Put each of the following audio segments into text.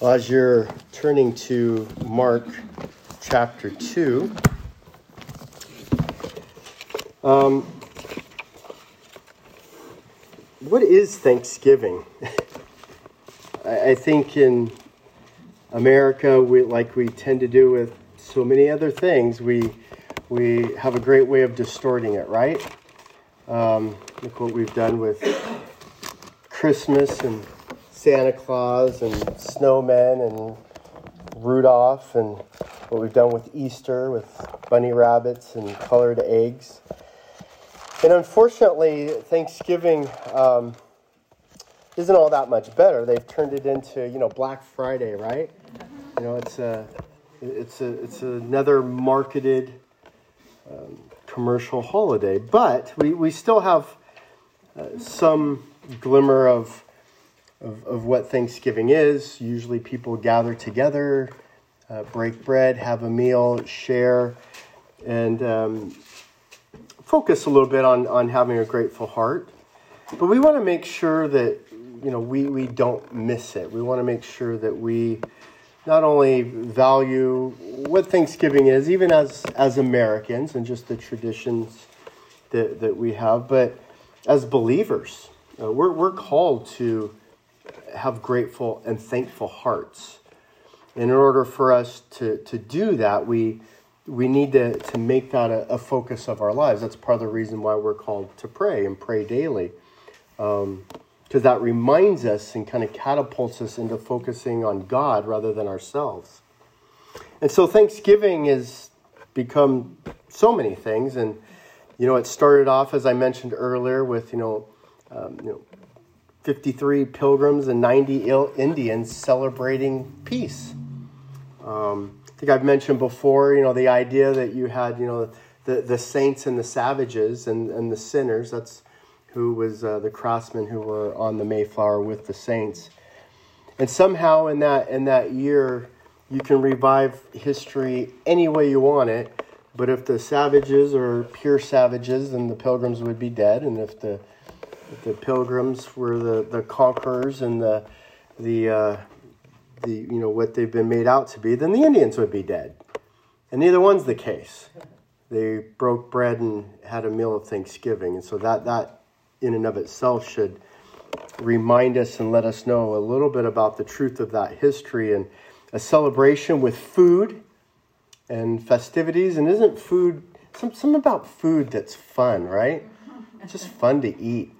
As you're turning to Mark chapter 2, um, what is Thanksgiving? I, I think in America, we, like we tend to do with so many other things, we, we have a great way of distorting it, right? Um, look what we've done with Christmas and Santa Claus and snowmen and Rudolph and what we've done with Easter with bunny rabbits and colored eggs. And unfortunately, Thanksgiving um, isn't all that much better. They've turned it into, you know, Black Friday, right? You know, it's a, it's a, it's another marketed um, commercial holiday, but we, we still have uh, some glimmer of of, of what Thanksgiving is. Usually people gather together, uh, break bread, have a meal, share, and um, focus a little bit on, on having a grateful heart. But we want to make sure that you know we, we don't miss it. We want to make sure that we not only value what Thanksgiving is, even as as Americans and just the traditions that, that we have, but as believers, uh, we're, we're called to have grateful and thankful hearts. And In order for us to, to do that, we, we need to, to make that a, a focus of our lives. That's part of the reason why we're called to pray and pray daily. Because um, that reminds us and kind of catapults us into focusing on God rather than ourselves. And so Thanksgiving has become so many things. And, you know, it started off, as I mentioned earlier, with, you know, um, you know 53 pilgrims and 90 Indians celebrating peace. Um, I think I've mentioned before, you know, the idea that you had, you know, the, the saints and the savages and, and the sinners. That's who was uh, the craftsmen who were on the Mayflower with the saints. And somehow in that in that year, you can revive history any way you want it. But if the savages are pure savages, then the pilgrims would be dead. And if the the pilgrims were the, the conquerors and the the uh, the you know what they've been made out to be, then the Indians would be dead. And neither one's the case. They broke bread and had a meal of Thanksgiving, and so that that in and of itself should remind us and let us know a little bit about the truth of that history and a celebration with food and festivities. And isn't food some some about food that's fun, right? Just fun to eat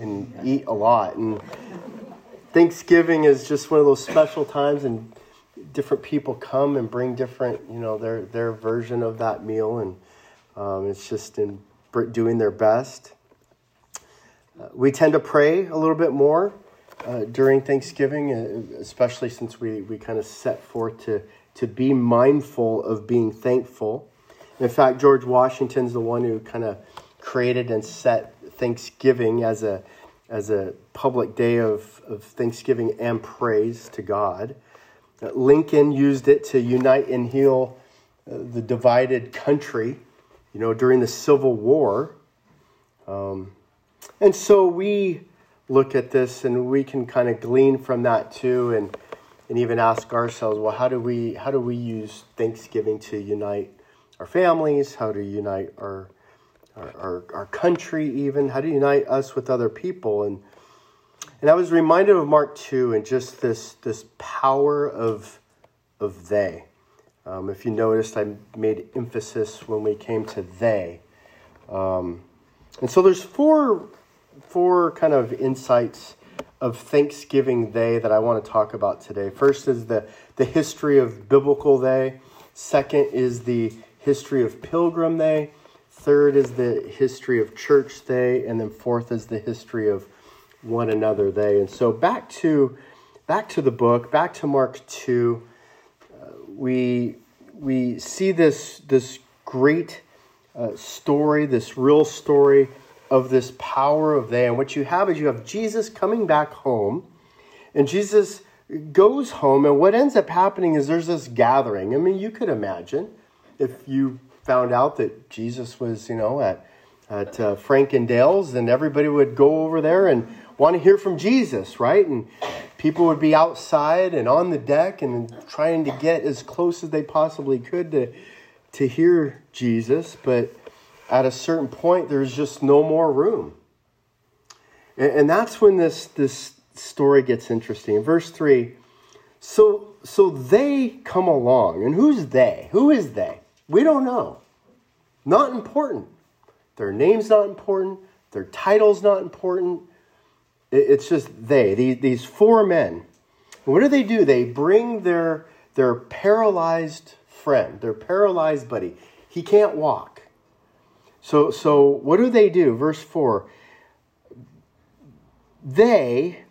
and eat a lot. And Thanksgiving is just one of those special times, and different people come and bring different, you know, their their version of that meal, and um, it's just in doing their best. Uh, we tend to pray a little bit more uh, during Thanksgiving, uh, especially since we, we kind of set forth to, to be mindful of being thankful. In fact, George Washington's the one who kind of created and set Thanksgiving as a as a public day of, of thanksgiving and praise to God. Uh, Lincoln used it to unite and heal uh, the divided country, you know, during the Civil War. Um, and so we look at this and we can kind of glean from that too and and even ask ourselves, well, how do we how do we use Thanksgiving to unite our families? How to unite our our, our, our country, even how to unite us with other people. And, and I was reminded of Mark 2 and just this, this power of, of they. Um, if you noticed, I made emphasis when we came to they. Um, and so there's four, four kind of insights of Thanksgiving they that I want to talk about today. First is the, the history of biblical they. Second is the history of pilgrim they. Third is the history of church they, and then fourth is the history of one another they. And so back to back to the book, back to Mark two, uh, we we see this this great uh, story, this real story of this power of they. And what you have is you have Jesus coming back home, and Jesus goes home, and what ends up happening is there's this gathering. I mean, you could imagine if you found out that Jesus was, you know, at at uh, Frank and Dale's, and everybody would go over there and want to hear from Jesus, right? And people would be outside and on the deck and trying to get as close as they possibly could to, to hear Jesus, but at a certain point, there's just no more room. And, and that's when this, this story gets interesting. In verse 3, so, so they come along. And who's they? Who is they? We don't know. Not important. Their name's not important. Their title's not important. It's just they, these, four men. what do they do? They bring their, their paralyzed friend, their paralyzed buddy. He can't walk. So, so what do they do? Verse 4 They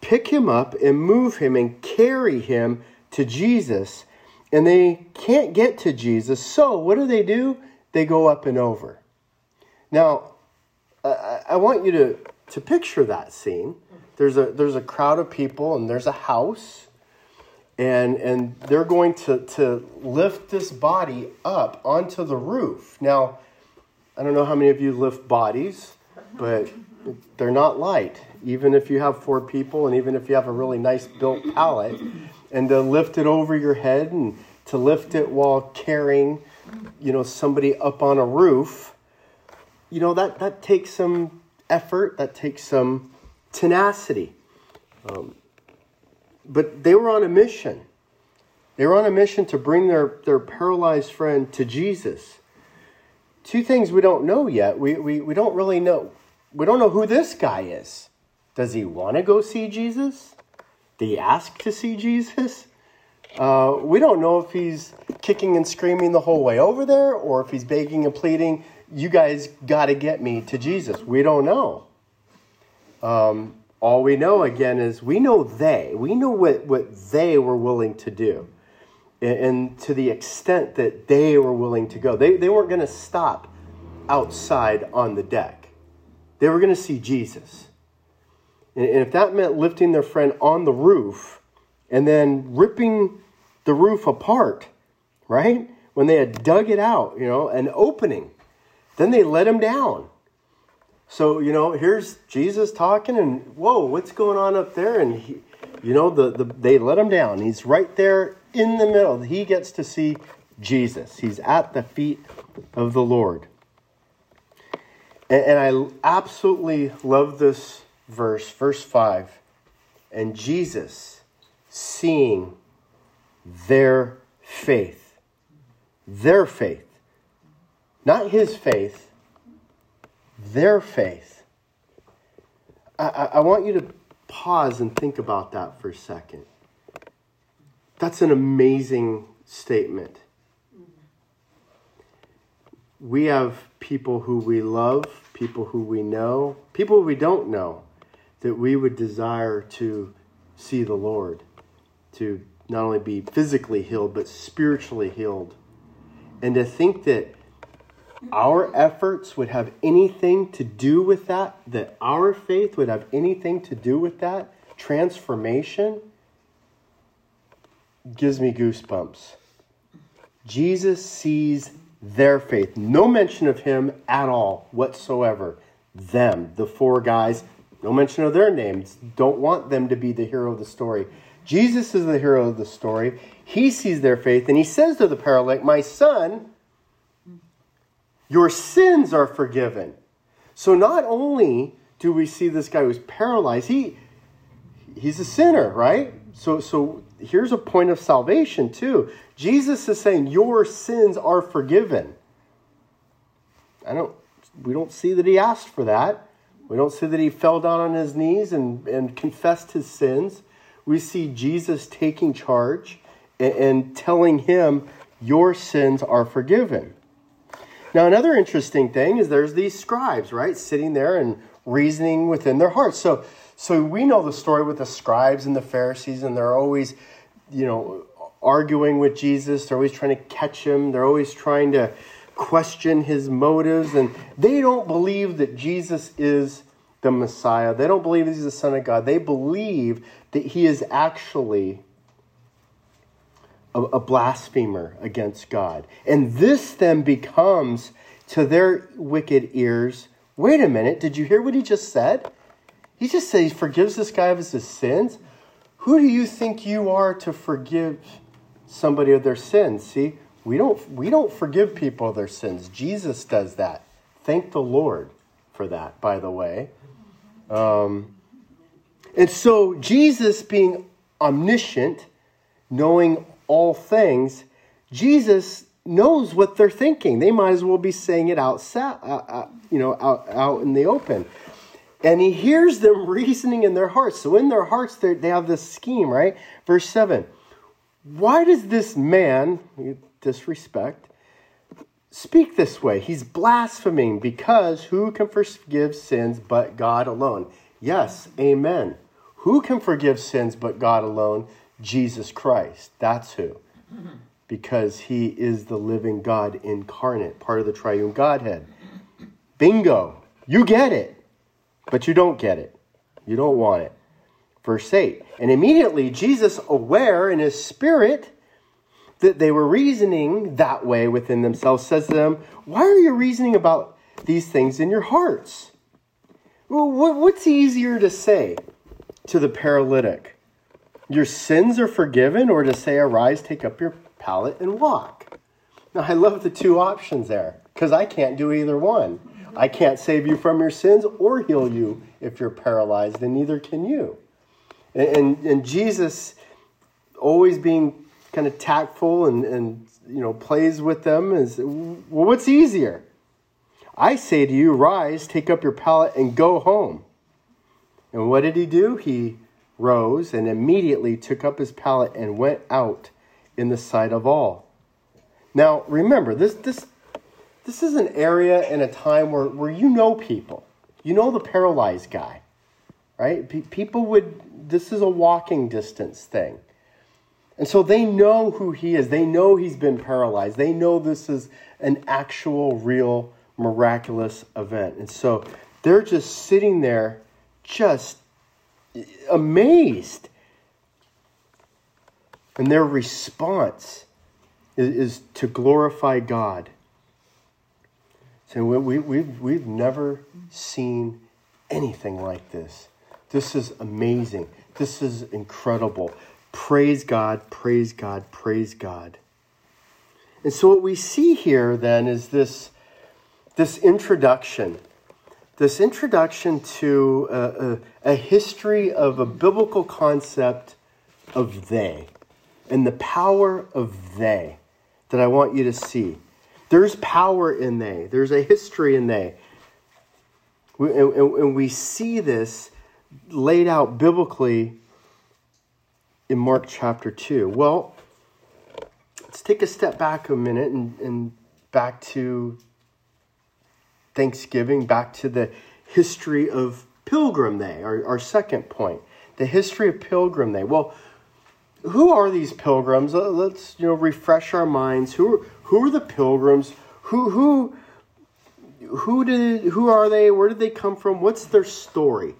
pick him up and move him and carry him to Jesus. And they can't get to Jesus. So, what do they do? They go up and over. Now, I, want you to, to picture that scene. There's a, there's a crowd of people, and there's a house and and they're going to to lift this body up onto the roof. Now, I don't know how many of you lift bodies, but they're not light. Even if you have four people, and even if you have a really nice built pallet, and to lift it over your head and to lift it while carrying, you know, somebody up on a roof, you know that that takes some effort. That takes some tenacity. Um, but they were on a mission. They were on a mission to bring their, their paralyzed friend to Jesus. Two things we don't know yet. We, we, we don't really know. We don't know who this guy is. Does he want to go see Jesus? He ask to see Jesus? Uh, we don't know if he's kicking and screaming the whole way over there or if he's begging and pleading, you guys got to get me to Jesus. We don't know. Um, all we know again is we know they, we know what, what they were willing to do. And, and to the extent that they were willing to go, they, they weren't going to stop outside on the deck. They were going to see Jesus. And, if that meant lifting their friend on the roof and then ripping the roof apart, right? When they had dug it out, you know, an opening, then they let him down so, you know, here's Jesus talking, and whoa, what's going on up there? And, he, you know, the, the, they let him down. He's right there in the middle. He gets to see Jesus, he's at the feet of the Lord. And, and I absolutely love this verse, verse 5. And Jesus, seeing their faith, their faith, not his faith, their faith. I, I, want you to pause and think about that for a second. That's an amazing statement. We have people who we love, people who we know, people we don't know, that we would desire to see the Lord, to not only be physically healed, but spiritually healed. And to think that our efforts would have anything to do with that, that our faith would have anything to do with that transformation, gives me goosebumps. Jesus sees their faith. No mention of him at all whatsoever. Them, the four guys, no mention of their names. Don't want them to be the hero of the story. Jesus is the hero of the story. He sees their faith and he says to the paralytic, My son, your sins are forgiven. So not only do we see this guy who's paralyzed, he he's a sinner, right? So so here's a point of salvation too. Jesus is saying your sins are forgiven. I don't we don't see that he asked for that. We don't see that he fell down on his knees and, and confessed his sins. We see Jesus taking charge and, and telling him, Your sins are forgiven. Now, another interesting thing is there's these scribes, right, sitting there and reasoning within their hearts. So, so we know the story with the scribes and the Pharisees, and they're always, you know, arguing with Jesus. They're always trying to catch him. They're always trying to question his motives, and they don't believe that Jesus is the Messiah. They don't believe he's the Son of God. They believe that he is actually a, a blasphemer against God. And this then becomes to their wicked ears wait a minute, did you hear what he just said? He just said he forgives this guy of his sins. Who do you think you are to forgive somebody of their sins? See, we don't we don't forgive people their sins. Jesus does that. Thank the Lord for that, by the way. Um, and so Jesus being omniscient, knowing all things, Jesus knows what they're thinking. They might as well be saying it outside, uh, uh, you know, out, out in the open. And he hears them reasoning in their hearts. So in their hearts, they have this scheme, right? Verse 7. Why does this man, disrespect, speak this way? He's blaspheming because who can forgive sins but God alone? Yes, amen. Who can forgive sins but God alone? Jesus Christ. That's who. Because he is the living God incarnate, part of the triune Godhead. Bingo. You get it, but you don't get it. You don't want it. Verse 8 And immediately Jesus, aware in his spirit that they were reasoning that way within themselves, says to them, Why are you reasoning about these things in your hearts? Well, what's easier to say to the paralytic? Your sins are forgiven, or to say, Arise, take up your pallet, and walk? Now, I love the two options there because I can't do either one. I can't save you from your sins or heal you if you're paralyzed, and neither can you. And, and, and Jesus, always being kind of tactful and, and you know plays with them, is well, what's easier? I say to you, rise, take up your pallet, and go home. And what did he do? He rose and immediately took up his pallet and went out in the sight of all. Now, remember, this, this, this is an area and a time where, where you know people. You know the paralyzed guy, right? P- people would this is a walking distance thing. And so they know who he is. They know he's been paralyzed. They know this is an actual, real, miraculous event. And so they're just sitting there, just amazed. And their response is, is to glorify God. So we, we, we've, we've never seen anything like this. This is amazing. This is incredible. Praise God, praise God, praise God. And so what we see here then is this, this introduction, this introduction to a, a, a history of a biblical concept of they and the power of they that I want you to see. There's power in they. There's a history in they. We, and, and, we see this laid out biblically in Mark chapter 2? Well, let's take a step back a minute and, and back to Thanksgiving, back to the history of Pilgrim Day, our, our second point. The history of Pilgrim Day. Well, who are these pilgrims? Uh, let's you know refresh our minds. Who who are the pilgrims? Who who who did who are they? Where did they come from? What's their story?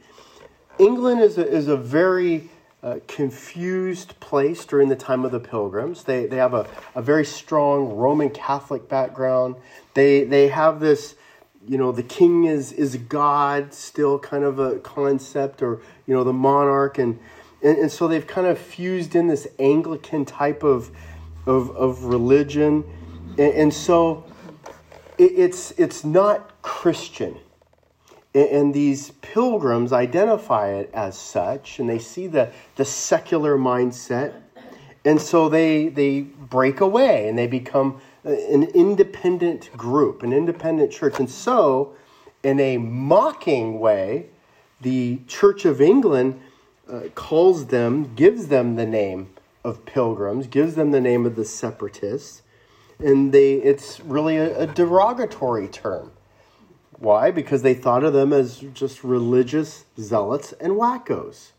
England is a, is a very confused place during the time of the pilgrims. They, they have a, a very strong Roman Catholic background. They, they have this, you know, the king is, is God still kind of a concept, or, you know, the monarch. And, and, and so they've kind of fused in this Anglican type of, of, of religion. And, and so it, it's, it's not Christian and these pilgrims identify it as such, and they see the, the secular mindset. And so they, they break away and they become an independent group, an independent church. And so, in a mocking way, the Church of England uh, calls them, gives them the name of pilgrims, gives them the name of the separatists. And they, it's really a, a derogatory term. Why? Because they thought of them as just religious zealots and wackos.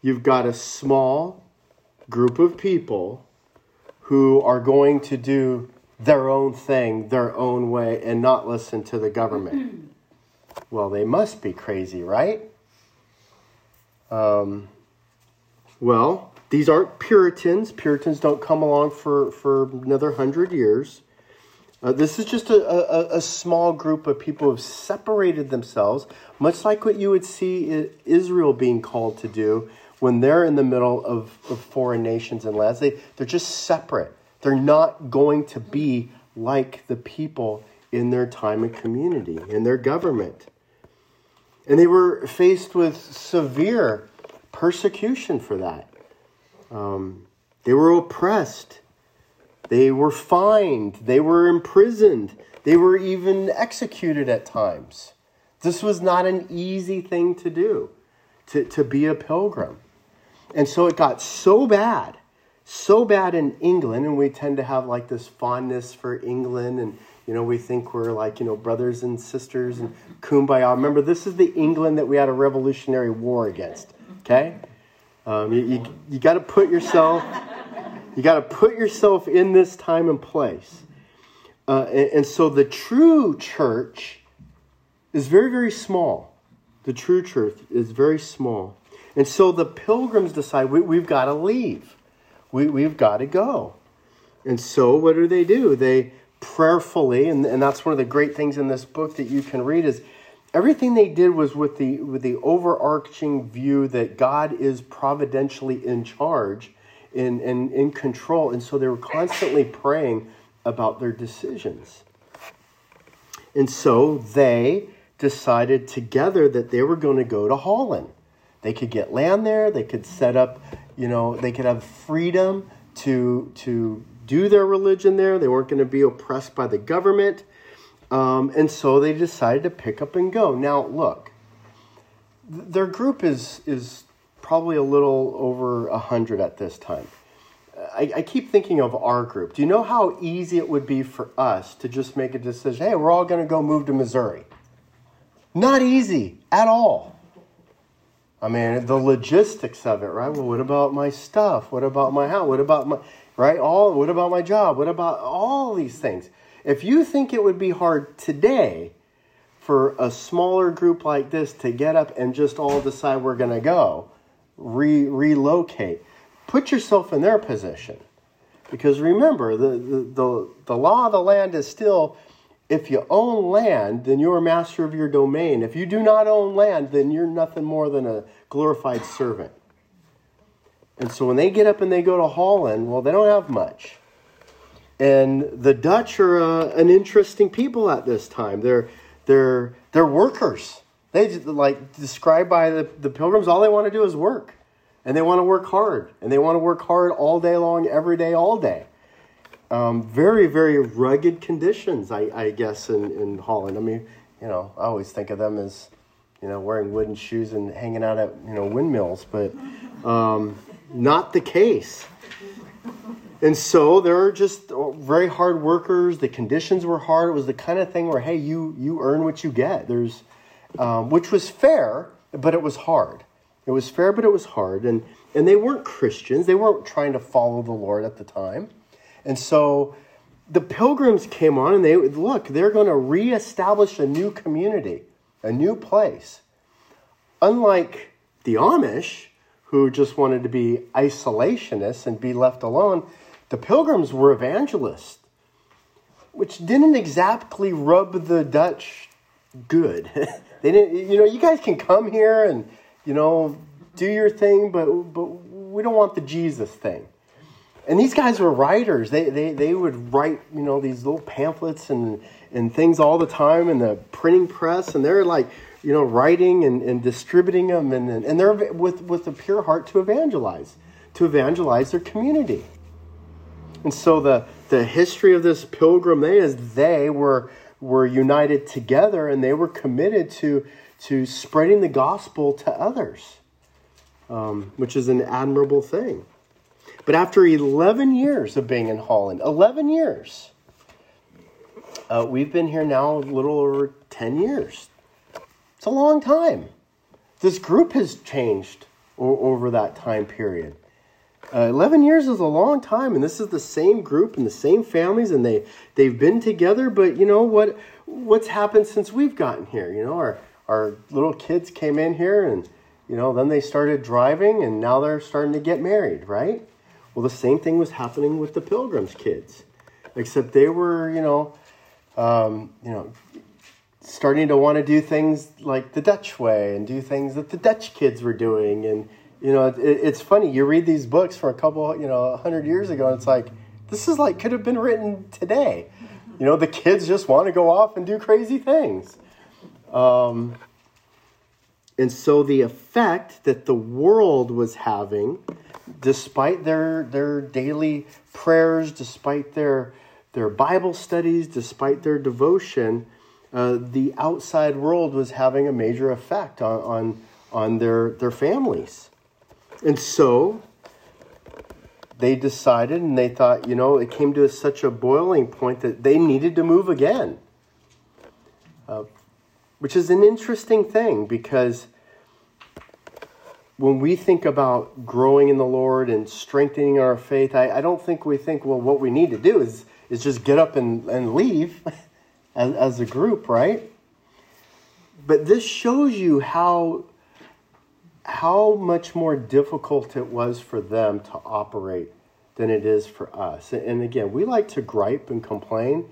You've got a small group of people who are going to do their own thing, their own way, and not listen to the government. well, they must be crazy, right? Um, well, these aren't Puritans. Puritans don't come along for, for another hundred years. Uh, this is just a, a, a, small group of people who have separated themselves, much like what you would see Israel being called to do when they're in the middle of, of foreign nations and lands. They, they're just separate. They're not going to be like the people in their time and community, in their government. And they were faced with severe persecution for that. Um, they were oppressed. They were fined. They were imprisoned. They were even executed at times. This was not an easy thing to do, to, to be a pilgrim. And so it got so bad, so bad in England, and we tend to have like this fondness for England, and you know, we think we're like, you know, brothers and sisters and kumbaya. Remember, this is the England that we had a revolutionary war against, okay? Um, you you, you got to put yourself you got to put yourself in this time and place. Uh, and, and so the true church is very, very small. The true church is very small. And so the pilgrims decide we, have got to leave. We, we've got to go. And so what do they do? They prayerfully, and, and that's one of the great things in this book that you can read is everything they did was with the with the overarching view that God is providentially in charge and in control. And so they were constantly praying about their decisions. And so they decided together that they were going to go to Holland. They could get land there, they could set up, you know, they could have freedom to, to do their religion there. They weren't going to be oppressed by the government. Um, and so they decided to pick up and go. Now, look, their group is, is probably a little over 100 at this time. I, I, keep thinking of our group. Do you know how easy it would be for us to just make a decision? Hey, we're all going to go move to Missouri. Not easy at all. I mean, the logistics of it, right? Well, what about my stuff? What about my house? What about my, right? All, what about my job? What about all these things? If you think it would be hard today for a smaller group like this to get up and just all decide we're going to go, re- relocate. Put yourself in their position. Because remember, the, the, the, the law of the land is still if you own land, then you're master of your domain. If you do not own land, then you're nothing more than a glorified servant. And so when they get up and they go to Holland, well, they don't have much. And the Dutch are uh, an interesting people at this time. They're, they're, they're workers. They just like described by the, the pilgrims, all they want to do is work. And they want to work hard. And they want to work hard all day long, every day, all day. Um, very, very rugged conditions, I, I guess, in, in Holland. I mean, you know, I always think of them as, you know, wearing wooden shoes and hanging out at, you know, windmills, but um, not the case. And so they're just very hard workers. The conditions were hard. It was the kind of thing where, hey, you you earn what you get. There's um, which was fair, but it was hard. It was fair, but it was hard. And, and they weren't Christians, they weren't trying to follow the Lord at the time. And so the pilgrims came on and they look, they're going to reestablish a new community, a new place. Unlike the Amish, who just wanted to be isolationists and be left alone, the pilgrims were evangelists, which didn't exactly rub the Dutch good. They didn't, you know, you guys can come here and, you know, do your thing, but but we don't want the Jesus thing. And these guys were writers. They, they, they would write, you know, these little pamphlets and, and things all the time in the printing press. And they're like, you know, writing and, and distributing them. And, and they're with, with a pure heart to evangelize, to evangelize their community. And so the, the history of this pilgrim they is they were were united together and they were committed to, to spreading the gospel to others, um, which is an admirable thing. But after 11 years of being in Holland, 11 years, uh, we've been here now a little over 10 years. It's a long time. This group has changed o- over that time period. Uh, 11 years is a long time, and this is the same group and the same families, and they, they've been together. But you know what? What's happened since we've gotten here? You know, our, our little kids came in here, and you know, then they started driving, and now they're starting to get married, right? Well, the same thing was happening with the Pilgrims kids, except they were, you know, um, you know, starting to want to do things like the Dutch way and do things that the Dutch kids were doing. And, you know, it, it's funny. You read these books from a couple, you know, 100 years ago, and it's like, this is like, could have been written today. You know, the kids just want to go off and do crazy things. Um, and so the effect that the world was having, despite their, their daily prayers, despite their, their Bible studies, despite their devotion, uh, the outside world was having a major effect on, on, on their, their families. And so they decided and they thought, you know, it came to such a boiling point that they needed to move again. Uh, which is an interesting thing because when we think about growing in the Lord and strengthening our faith, I, I don't think we think, well, what we need to do is, is just get up and, and leave. as, as a group, right? But this shows you how how much more difficult it was for them to operate than it is for us. And again, we like to gripe and complain,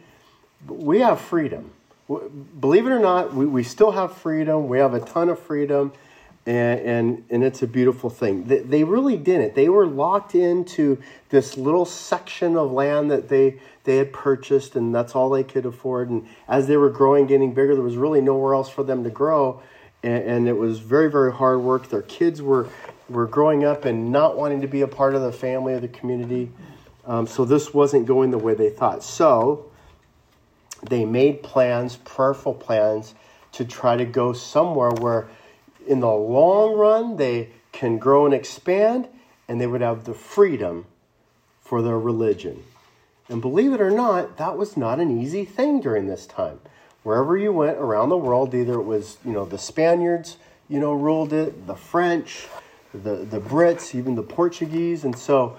but we have freedom. Believe it or not, we, we still have freedom. We have a ton of freedom and, and, and it's a beautiful thing. They, they really didn't. They were locked into this little section of land that they, they had purchased, and that's all they could afford. And as they were growing, getting bigger, there was really nowhere else for them to grow. And, and it was very, very hard work. Their kids were, were growing up and not wanting to be a part of the family or the community. Um, so this wasn't going the way they thought. So they made plans, prayerful plans, to try to go somewhere where in the long run, they can grow and expand, and they would have the freedom for their religion. And believe it or not, that was not an easy thing during this time. Wherever you went around the world, either it was, you know, the Spaniards, you know, ruled it, the French, the, the Brits, even the Portuguese. And so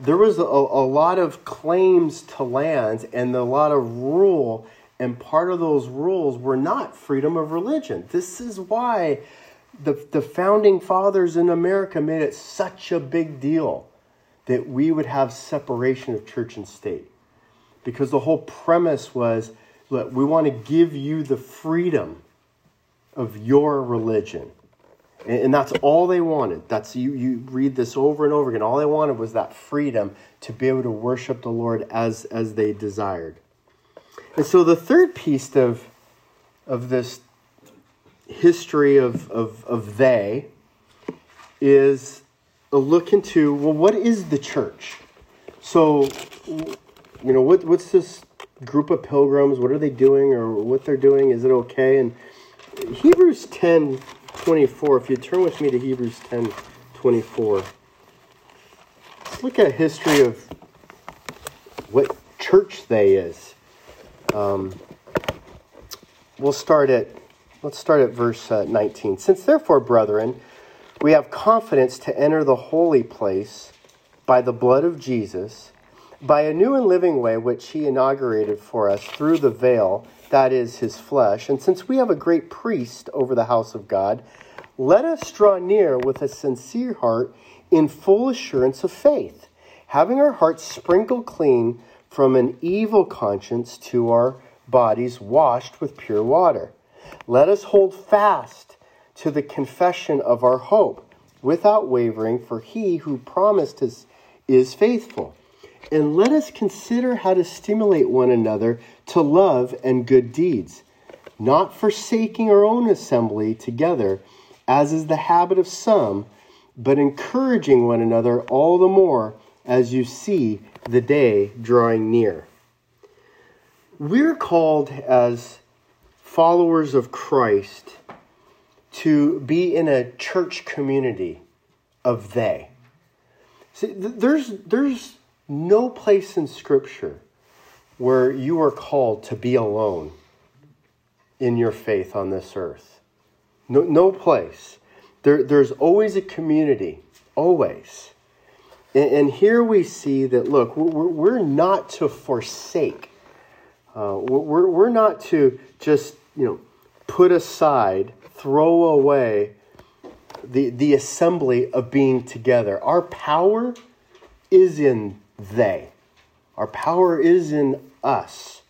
there was a, a lot of claims to lands and a lot of rule. And part of those rules were not freedom of religion. This is why the, the founding fathers in America made it such a big deal that we would have separation of church and state. Because the whole premise was look, we want to give you the freedom of your religion. And, and that's all they wanted. That's you, you read this over and over again. All they wanted was that freedom to be able to worship the Lord as, as they desired. And so the third piece of, of this history of, of, of they is a look into well, what is the church? So, you know, what, what's this group of pilgrims? What are they doing or what they're doing? Is it okay? And Hebrews 10 24, if you turn with me to Hebrews 10 24, let's look at history of what church they is. Um, we'll start at Let's start at verse uh, 19. Since therefore, brethren, we have confidence to enter the holy place by the blood of Jesus, by a new and living way which he inaugurated for us through the veil, that is his flesh. And since we have a great priest over the house of God, let us draw near with a sincere heart in full assurance of faith, having our hearts sprinkled clean from an evil conscience to our bodies washed with pure water. Let us hold fast to the confession of our hope without wavering, for he who promised us is faithful. And let us consider how to stimulate one another to love and good deeds, not forsaking our own assembly together, as is the habit of some, but encouraging one another all the more as you see the day drawing near. We're called as followers of Christ to be in a church community of they. See, there's, there's no place in Scripture where you are called to be alone in your faith on this earth. No, no place. There, there's always a community, always. And, and here we see that, look, we're, we're not to forsake. Uh, we're, we're not to just you know, put aside, throw away the, the assembly of being together. Our power is in they, our power is in us.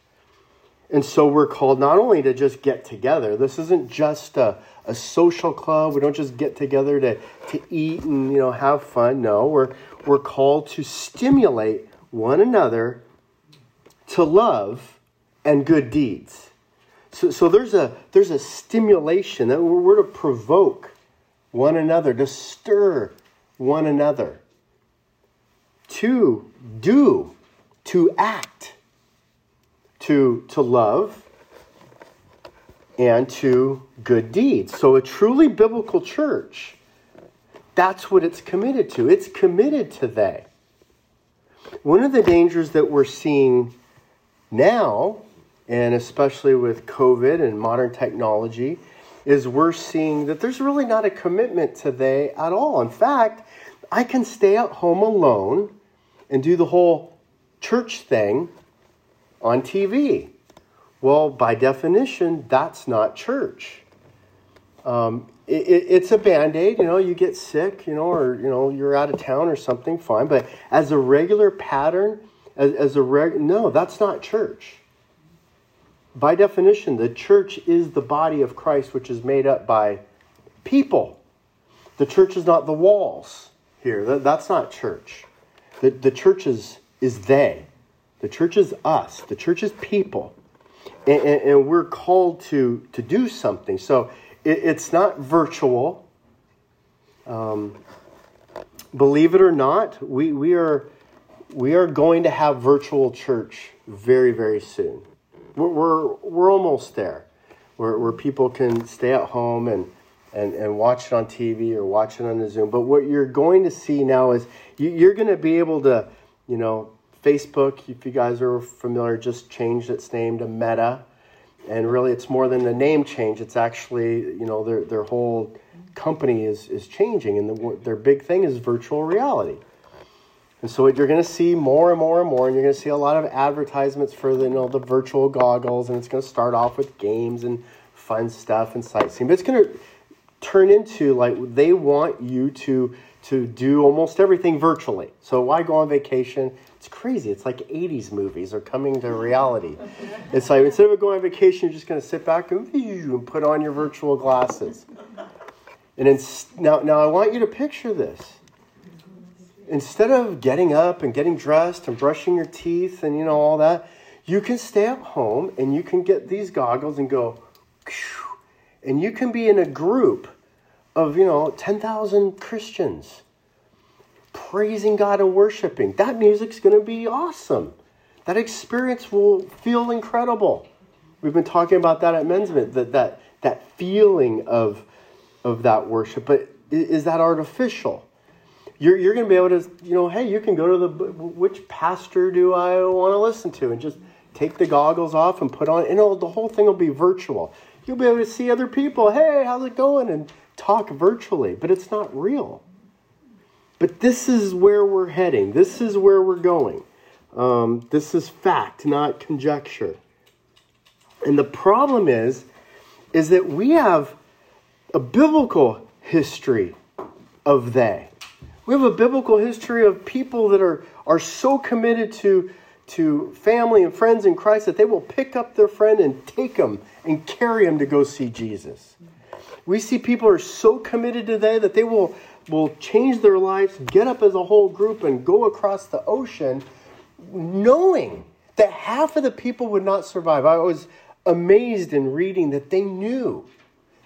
And so we're called not only to just get together, this isn't just a, a social club. We don't just get together to, to eat and you know have fun. No, we're we're called to stimulate one another to love and good deeds. So, so there's a there's a stimulation that we're, we're to provoke one another, to stir one another, to do, to act, to to love, and to good deeds. So a truly biblical church, that's what it's committed to. It's committed to they. One of the dangers that we're seeing now, and especially with COVID and modern technology, is we're seeing that there's really not a commitment to they at all. In fact, I can stay at home alone and do the whole church thing on TV. Well, by definition, that's not church. Um, it, it, it's a band aid, you know, you get sick, you know, or, you know, you're out of town or something, fine. But as a regular pattern, as, as a reg, no, that's not church. By definition, the church is the body of Christ, which is made up by people. The church is not the walls here. That, that's not church. The, the church is, is they. The church is us. The church is people and, and, and we're called to to do something. So it, it's not virtual. Um, believe it or not, we we are we are going to have virtual church very very soon. We're we're, we're almost there, where where people can stay at home and. And, and watch it on TV or watch it on the Zoom. But what you're going to see now is you, you're going to be able to, you know, Facebook, if you guys are familiar, just changed its name to Meta. And really, it's more than a name change. It's actually, you know, their, their whole company is, is changing, and the, their big thing is virtual reality. And so what you're going to see more and more and more, and you're going to see a lot of advertisements for the, you know, the virtual goggles, and it's going to start off with games and fun stuff and sightseeing. But it's going to turn into like they want you to to do almost everything virtually. So why go on vacation? It's crazy. It's like 80s movies are coming to reality. It's like instead of going on vacation, you're just going to sit back and, put on your virtual glasses. And it's, now, now I want you to picture this. Instead of getting up and getting dressed and brushing your teeth and you know all that, you can stay at home and you can get these goggles and go, and you can be in a group of, you know, 10,000 Christians praising God and worshiping. That music's going to be awesome. That experience will feel incredible. We've been talking about that at Men's Event, that, that, that feeling of, of that worship. But is that artificial? You're, you're going to be able to, you know, hey, you can go to the, which pastor do I want to listen to? And just take the goggles off and put on, know, the whole thing will be virtual. You'll be able to see other people. Hey, how's it going? And talk virtually, but it's not real. But this is where we're heading. This is where we're going. Um, this is fact, not conjecture. And the problem is, is that we have a biblical history of they. We have a biblical history of people that are, are so committed to, to family and friends in Christ that they will pick up their friend and take them and carry them to go see Jesus. We see people are so committed to they that they will will change their lives, get up as a whole group, and go across the ocean, knowing that half of the people would not survive. I was amazed in reading that they knew,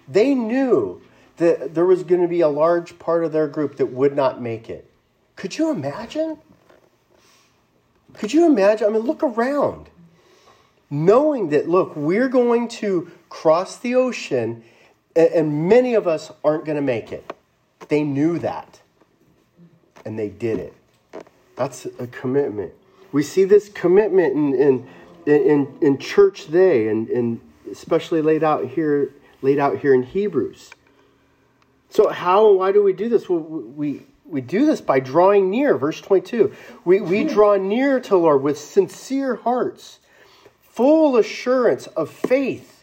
they knew that there was going to be a large part of their group that would not make it. Could you imagine? Could you imagine? I mean, look around. Knowing that, look, we're going to cross the ocean, and many of us aren't going to make it. They knew that. And they did it. That's a commitment. We see this commitment in, in, in, in church they and, and especially laid out here laid out here in Hebrews. So how and why do we do this? Well, we we do this by drawing near, verse 22. We, we draw near to the Lord with sincere hearts, full assurance of faith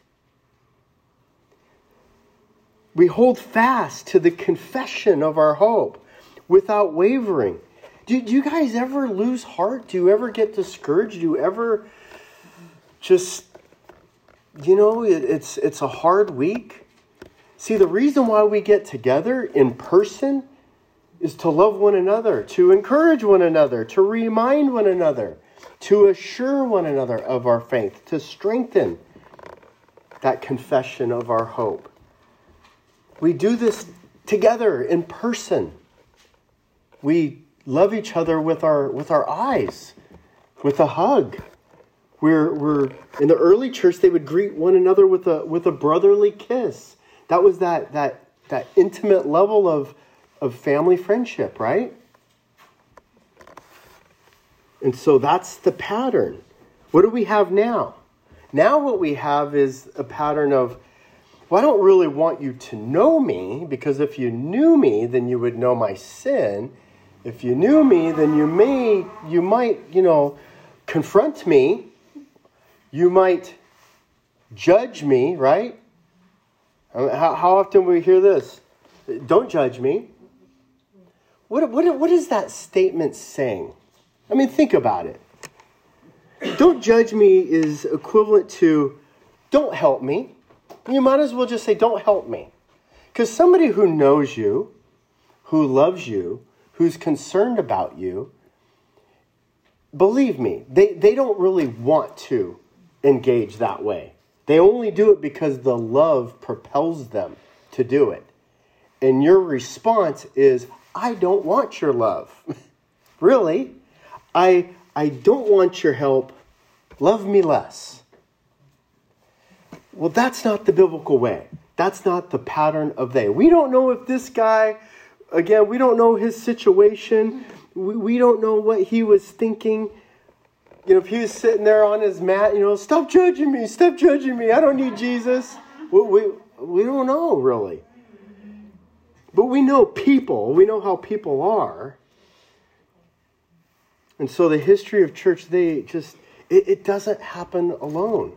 we hold fast to the confession of our hope without wavering. Do, do you guys ever lose heart? Do you ever get discouraged? Do you ever just you know, it, it's, it's a hard week. See, the reason why we get together in person is to love one another, to encourage one another, to remind one another, to assure one another of our faith, to strengthen that confession of our hope. We do this together in person. We love each other with our, with our eyes, with a hug. We're, we're in the early church, they would greet one another with a, with a brotherly kiss. That was that, that, that intimate level of, of family friendship, right? And so that's the pattern. What do we have now? Now, what we have is a pattern of, well, I don't really want you to know me because if you knew me, then you would know my sin. If you knew me, then you may, you might, you know, confront me. You might judge me, right? How, how often we hear this? Don't judge me. What, what, what is that statement saying? I mean, think about it. Don't judge me is equivalent to don't help me. You might as well just say, don't help me. Because somebody who knows you, who loves you, who's concerned about you, believe me, they, they don't really want to engage that way. They only do it because the love propels them to do it. And your response is, I don't want your love. really? I, I don't want your help. Love me less. Well, that's not the biblical way. That's not the pattern of they. We don't know if this guy, again, we don't know his situation. We, we don't know what he was thinking you know, if he was sitting there on his mat, you know, stop judging me, stop judging me. I don't need Jesus. We, we, we don't know really. But we know people, we know how people are. And so the history of church, they just, it, it doesn't happen alone.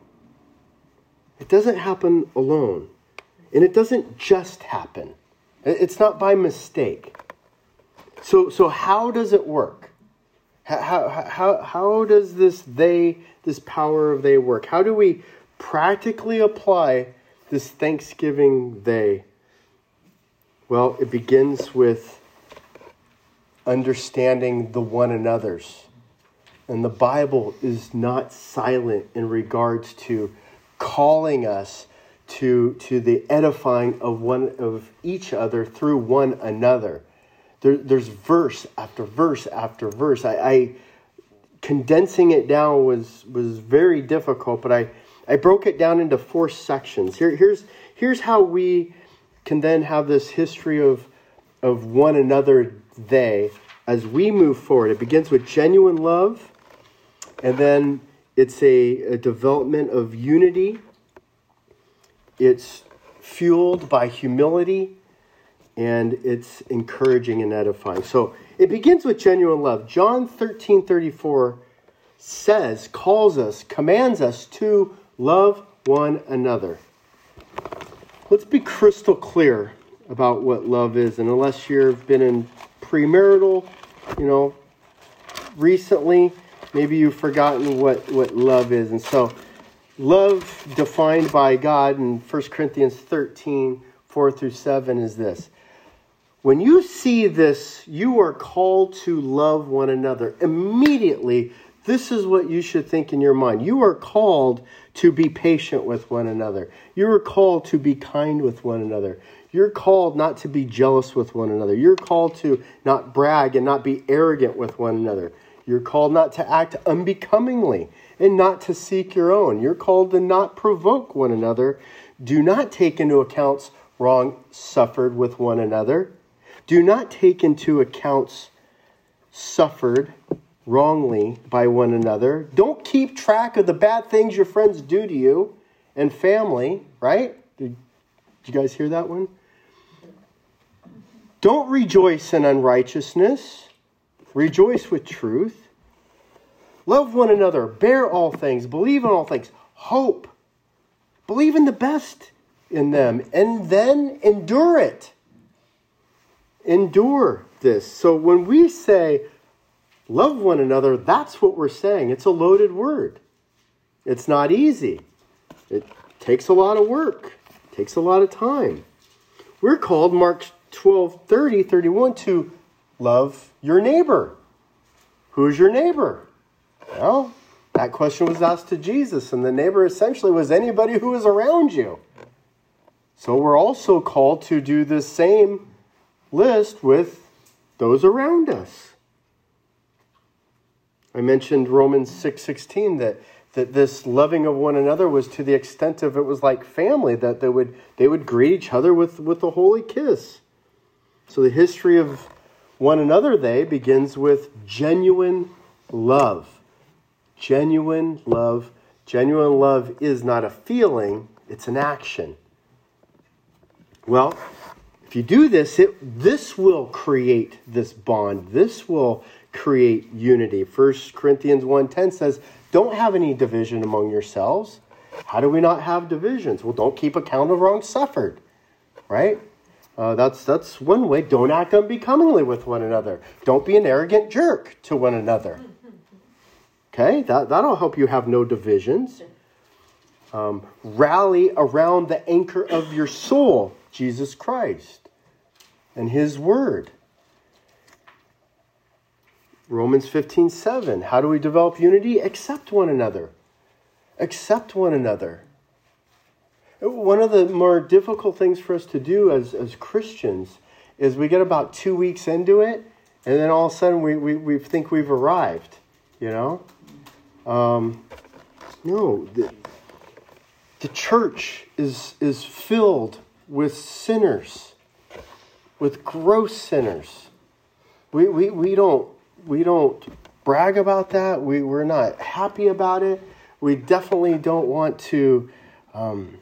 It doesn't happen alone. And it doesn't just happen. It's not by mistake. So, so how does it work? How, how, how does this they, this power of they work? How do we practically apply this Thanksgiving they? Well, it begins with understanding the one another's. And the Bible is not silent in regards to calling us to, to the edifying of one of each other through one another there, there's verse after verse after verse. I, I condensing it down was was very difficult, but I, I broke it down into four sections. Here, here's here's how we can then have this history of of one another they as we move forward. It begins with genuine love, and then it's a, a development of unity. It's fueled by humility and it's encouraging and edifying. So it begins with genuine love. John 13 34 says, calls us, commands us to love one another. Let's be crystal clear about what love is. And unless you've been in premarital, you know, recently, maybe you've forgotten what, what love is. And so, love defined by God in 1 Corinthians 13 4 through 7 is this when you see this, you are called to love one another. Immediately, this is what you should think in your mind. You are called to be patient with one another. You are called to be kind with one another. You're called not to be jealous with one another. You're called to not brag and not be arrogant with one another. You're called not to act unbecomingly and not to seek your own. You're called to not provoke one another. Do not take into account wrong suffered with one another do not take into account suffered wrongly by one another. Don't keep track of the bad things your friends do to you and family, right? Did, did you guys hear that one? Don't rejoice in unrighteousness, rejoice with truth. Love one another, bear all things, believe in all things, hope, believe in the best in them, and then endure it endure this. So when we say love one another, that's what we're saying. It's a loaded word. It's not easy. It, takes a lot of work, it takes a lot of time. We're called, Mark 12 30, 31, to love your neighbor. Who's your neighbor? Well, that question was asked to Jesus, and the neighbor essentially was anybody who was around you. So we're also called to do the same list with those around us. I mentioned Romans 6:16 that that this loving of one another was to the extent of it was like family that they would they would greet each other with with a holy kiss. So the history of one another they begins with genuine love. Genuine love. Genuine love is not a feeling, it's an action. Well, if you do this, it, this will create this bond. This will create unity. 1 Corinthians 1.10 says, don't have any division among yourselves. How do we not have divisions? Well, don't keep account of wrongs suffered, right? Uh, that's that's one way. Don't act unbecomingly with one another. Don't be an arrogant jerk to one another. Okay, that that'll help you have no divisions. Um, rally around the anchor of your soul, Jesus Christ, and His Word. Romans 15 7. How do we develop unity? Accept one another. Accept one another. One of the more difficult things for us to do as, as Christians is we get about two weeks into it, and then all of a sudden we, we, we think we've arrived, you know? Um, no, the, the church is, is filled with sinners, with gross sinners. We, we, we don't we don't brag about that. We, we're not happy about it. We definitely don't want to, um,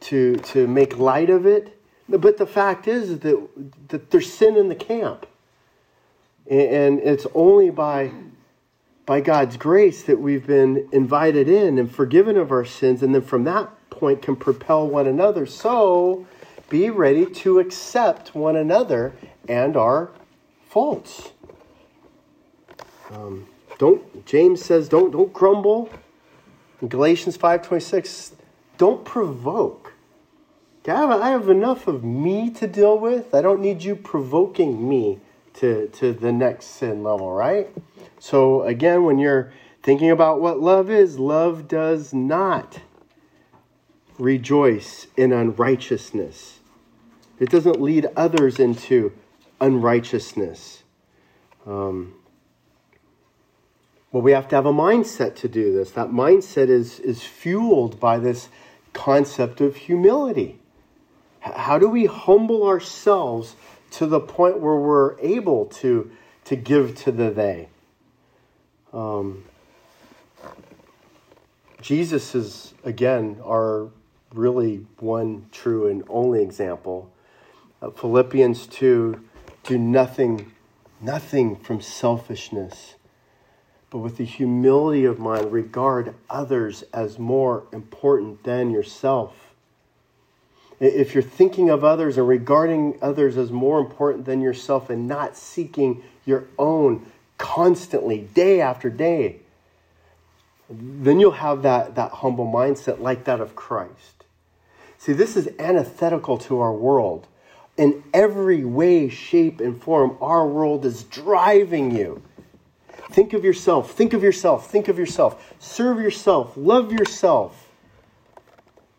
to, to make light of it. But the fact is that, that there's sin in the camp. And it's only by, by God's grace that we've been invited in and forgiven of our sins. And then from that point can propel one another. So be ready to accept one another and our faults. Um, don't James says don't don't grumble. In Galatians five twenty six, don't provoke. Have, I have enough of me to deal with. I don't need you provoking me to to the next sin level, right? So again, when you're thinking about what love is, love does not rejoice in unrighteousness. It doesn't lead others into unrighteousness. Um, well, we have to have a mindset to do this. That mindset is, is fueled by this concept of humility. How do we humble ourselves to the point where we're able to, to give to the they? Um, Jesus is, again, our really one true and only example. Uh, Philippians 2 do nothing, nothing from selfishness, but with the humility of mind, regard others as more important than yourself. If you're thinking of others and regarding others as more important than yourself and not seeking your own constantly, day after day, then you'll have that, that humble mindset like that of Christ. See, this is antithetical to our world in every way, shape, and form, our world is driving you. Think of yourself, think of yourself, think of yourself. Serve yourself, love yourself.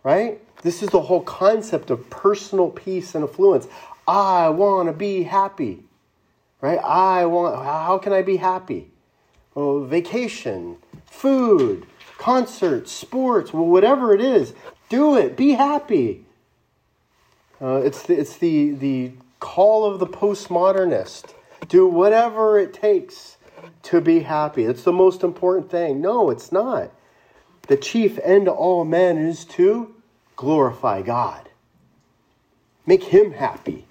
Right? This is the whole concept of personal peace and affluence. I want to be happy. Right? I want, how can I be happy? Well, vacation, food, concerts, sports, well, whatever it is, do it. Be happy. Uh, it's the, it's the, the call of the postmodernist. Do whatever it takes to be happy. It's the most important thing. No, it's not. The chief end to all men is to glorify God. Make him happy.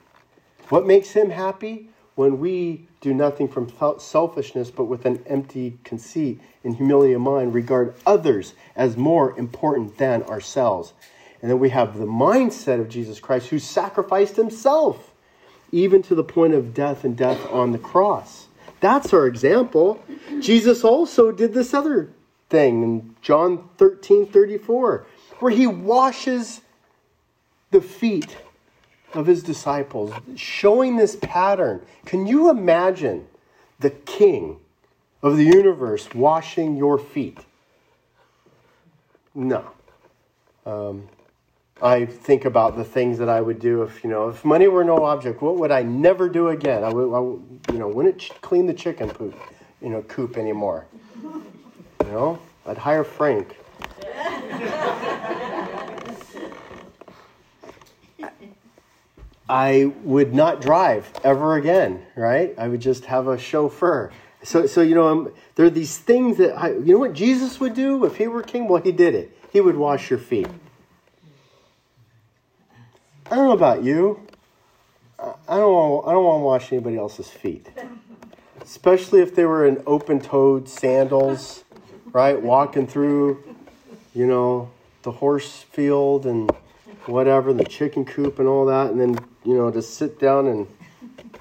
What makes him happy? When we do nothing from selfishness, but with an empty conceit and humility of mind, regard others as more important than ourselves. And then we have the mindset of Jesus Christ who sacrificed himself, even to the point of death and death on the cross. That's our example. Jesus also did this other thing in John 13 34. where he washes the feet of his disciples, showing this pattern. Can you imagine the king of the universe washing your feet? No. Um, I think about the things that I would do if you know if money were no object. What would I never do again? I would, I you know, wouldn't ch- clean the chicken poop, you know, coop anymore. You know, I'd hire Frank. I would not drive ever again, right? I would just have a chauffeur. So, so you know, um, there are these things that I, you know what Jesus would do if he were king. Well, he did it. He would wash your feet. I don't know about you. I don't want, I don't want to wash anybody else's feet, especially if they were in open-toed sandals, right? Walking through, you know, the horse field and whatever, the chicken coop and all that, and then you know to sit down and,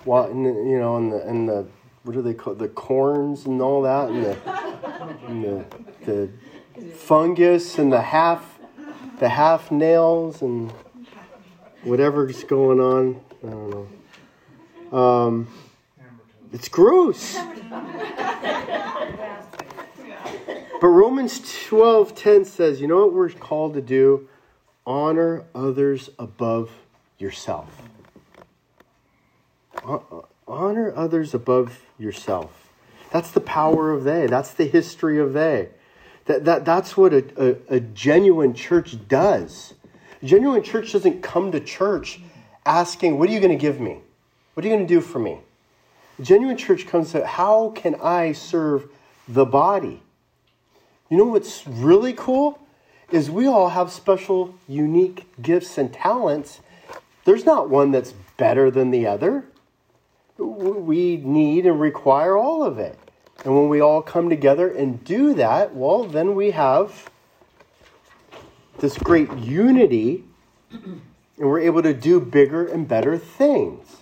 you know, and the and the what do they call the corns and all that, and the and the, the fungus and the half the half nails and whatever's going on. I don't know. Um, it's gross. But Romans 12:10 says, you know what we're called to do? Honor others above yourself. Honor others above yourself. That's the power of they. That's the history of they. That, that, that's what a, a, a genuine church does. Genuine church doesn't come to church asking, What are you going to give me? What are you going to do for me? Genuine church comes to, How can I serve the body? You know what's really cool? Is we all have special, unique gifts and talents. There's not one that's better than the other. We need and require all of it. And when we all come together and do that, well, then we have this great unity, and we're able to do bigger and better things.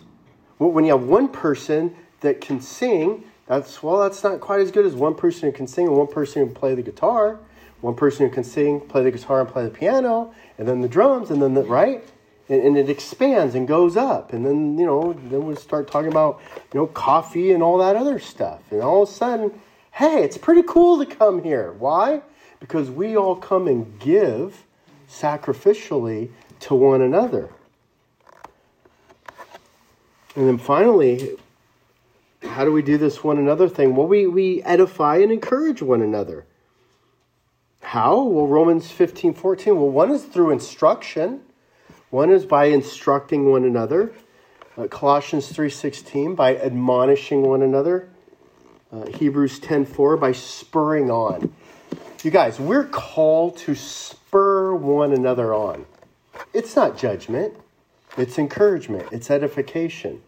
When you have one person that can sing, that's well, that's not quite as good as one person who can sing and one person who can play the guitar, one person who can sing, play the guitar, and play the piano, and then the drums, and then the right, and, and it expands and goes up, and then you know, then we start talking about you know coffee and all that other stuff, and all of a sudden, hey, it's pretty cool to come here. Why? Because we all come and give sacrificially to one another. And then finally, how do we do this one another thing? Well, we, we edify and encourage one another. How? Well, Romans 15, 14. Well, one is through instruction. One is by instructing one another. Uh, Colossians 3.16, by admonishing one another. Uh, Hebrews 10.4, by spurring on. You guys, we're called to spur one another on. It's not judgment, it's encouragement, it's edification.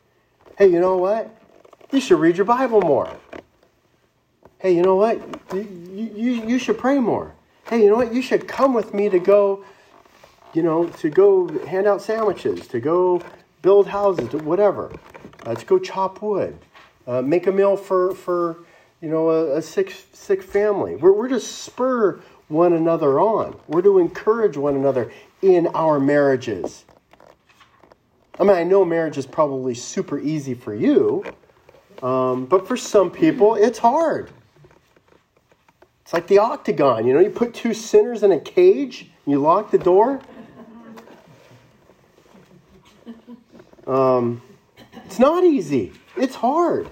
Hey, you know what? You should read your Bible more. Hey, you know what? You, you, you should pray more. Hey, you know what? You should come with me to go, you know, to go hand out sandwiches, to go build houses, to whatever. Uh, to go chop wood, uh, make a meal for, for you know, a, a sick, sick family. We're, we're to spur one another on. We're to encourage one another in our marriages. I mean, I know marriage is probably super easy for you, um, but for some people, it's hard. It's like the octagon. You know, you put two sinners in a cage, and you lock the door. Um, it's not easy. It's hard.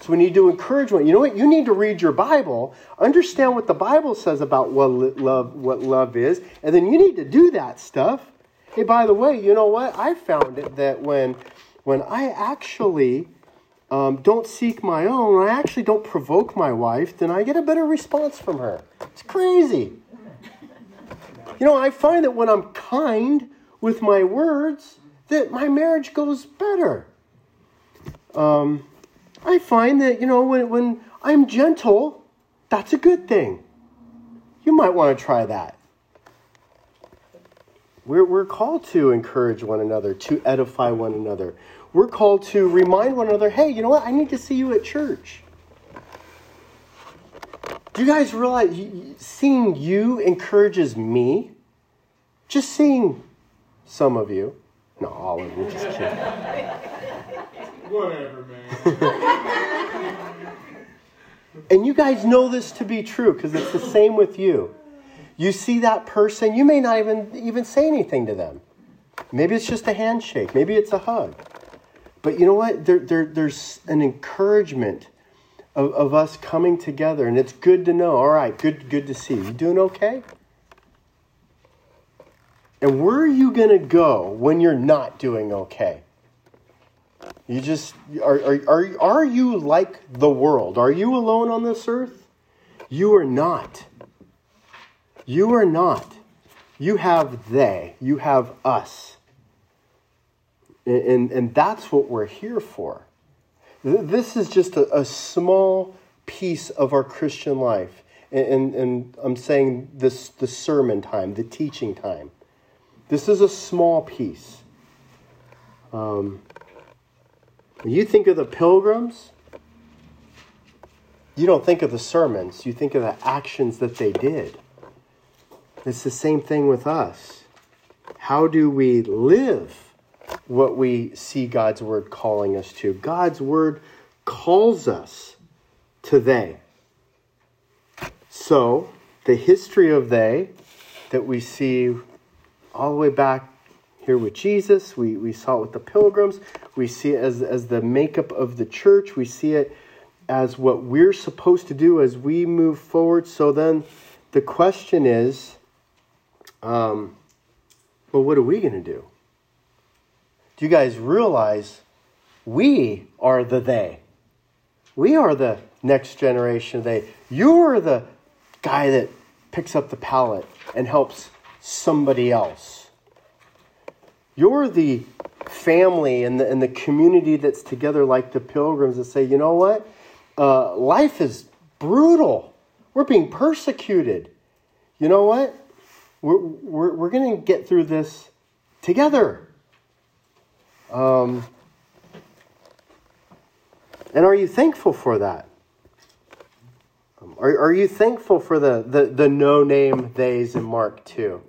So we need to encourage one. You know what? You need to read your Bible, understand what the Bible says about what love, what love is, and then you need to do that stuff. Hey, by the way, you know what? I found it that when when I actually um, don't seek my own, when I actually don't provoke my wife, then I get a better response from her. It's crazy. You know, I find that when I'm kind with my words, that my marriage goes better. Um, I find that, you know, when, when I'm gentle, that's a good thing. You might want to try that. We're, we're called to encourage one another, to edify one another. We're called to remind one another hey, you know what? I need to see you at church. Do you guys realize seeing you encourages me? Just seeing some of you. No, all of you, just kidding. Whatever, man. and you guys know this to be true because it's the same with you. You see that person, you may not even even say anything to them. Maybe it's just a handshake, maybe it's a hug. But you know what? There, there, there's an encouragement of, of us coming together, and it's good to know. All right, good, good to see you. You doing okay? And where are you going to go when you're not doing okay? You just are, are, are, are you like the world? Are you alone on this earth? You are not. You are not. You have they, you have us. And, and, and that's what we're here for. This is just a, a small piece of our Christian life. And, and, and I'm saying this the sermon time, the teaching time. This is a small piece. Um, when you think of the pilgrims, you don't think of the sermons, you think of the actions that they did. It's the same thing with us. How do we live what we see God's word calling us to? God's word calls us to they. So, the history of they that we see all the way back here with Jesus. We, we saw it with the pilgrims. We see it as, as the makeup of the church. We see it as what we're supposed to do as we move forward. So then the question is um, well, what are we going to do? Do you guys realize we are the they? We are the next generation of they. You're the guy that picks up the pallet and helps somebody else. You're the family and the, and the community that's together like the pilgrims that say, you know what? Uh, life is brutal. We're being persecuted. You know what? We're, we're, we're going to get through this together. Um, and are you thankful for that? Um, are, are you thankful for the, the, the no name theys in Mark 2?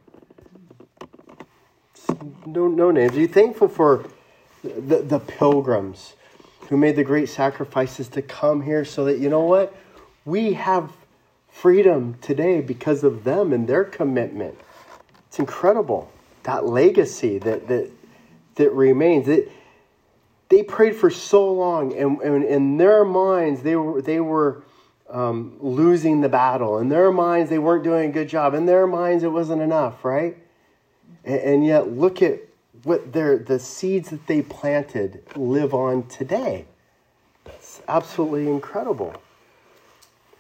No, no names. Are you thankful for the, the pilgrims who made the great sacrifices to come here so that, you know what? We have freedom today because of them and their commitment. It's incredible. That legacy that, that, that remains. It, they prayed for so long, and, and in their minds, they were, they were um, losing the battle. In their minds, they weren't doing a good job. In their minds, it wasn't enough, right? And, and yet, look at what their the seeds that they planted live on today. It's absolutely incredible.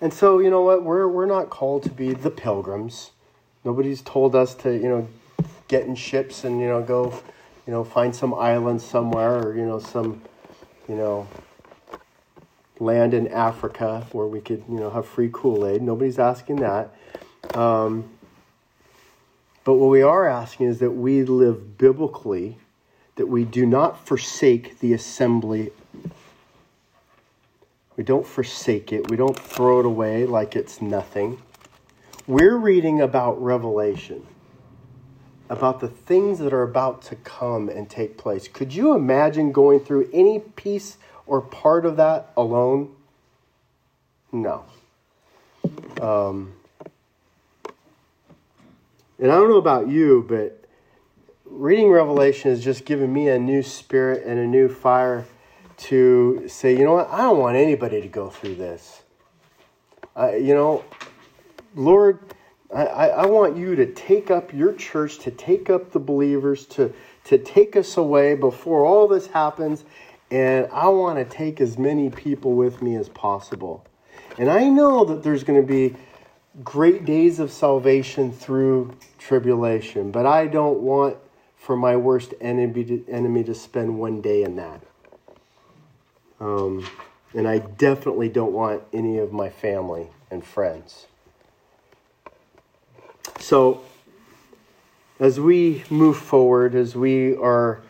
And so, you know what? We're we're not called to be the pilgrims. Nobody's told us to, you know, get in ships and, you know, go, you know, find some island somewhere or, you know, some, you know, land in Africa where we could, you know, have free Kool-Aid. Nobody's asking that. Um, but what we are asking is that we live biblically, that we do not forsake the assembly. We don't forsake it, we don't throw it away like it's nothing. We're reading about Revelation, about the things that are about to come and take place. Could you imagine going through any piece or part of that alone? No. Um, and I don't know about you, but reading Revelation has just given me a new spirit and a new fire to say, you know what, I don't want anybody to go through this. Uh, you know, Lord, I, I want you to take up your church, to take up the believers, to, to take us away before all this happens. And I want to take as many people with me as possible. And I know that there's going to be great days of salvation through tribulation, but I don't want for my worst enemy to, enemy to spend one day in that. Um, and I definitely don't want any of my family and friends. So, as we move forward, as we are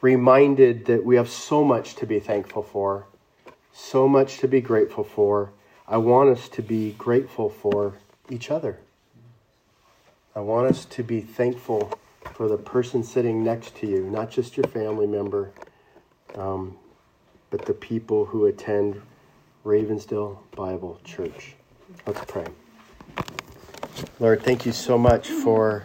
reminded that we have so much to be thankful for, so much to be grateful for, I want us to be grateful for each other. I want us to be thankful for the person sitting next to you, not just your family member, um, but the people who attend Ravensdale Bible Church. Let's pray. Lord, thank you so much for